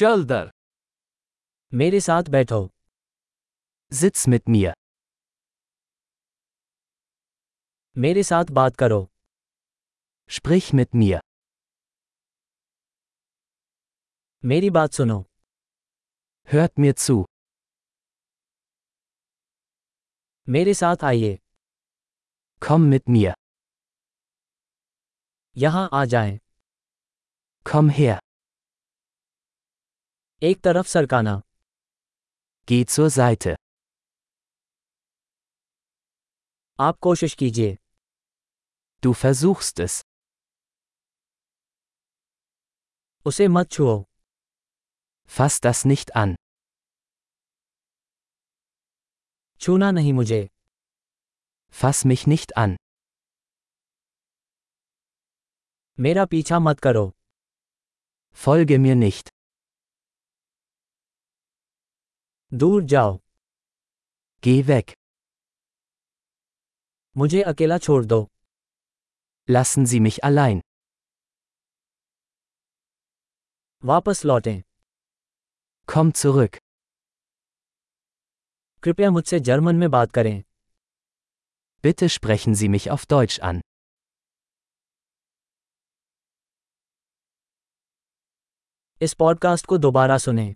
चल दर मेरे साथ बैठो Sitz mit mir. मेरे साथ बात करो Sprich mit mir. मेरी बात सुनो Hört mir zu. मेरे साथ आइए Komm mit mir. यहाँ आ जाएँ। Komm her. एक तरफ सरकाना Geh zur Seite. आप कोशिश कीजिए Du versuchst es. उसे मत छुओ Fass das nicht an. छूना नहीं मुझे Fass mich nicht an. मेरा पीछा मत करो Folge mir nicht. दूर जाओ Geh weg. मुझे अकेला छोड़ दो Lassen Sie mich allein. वापस लौटें Komm zurück. कृपया मुझसे जर्मन में बात करें Bitte sprechen Sie mich auf Deutsch an. इस पॉडकास्ट को दोबारा सुनें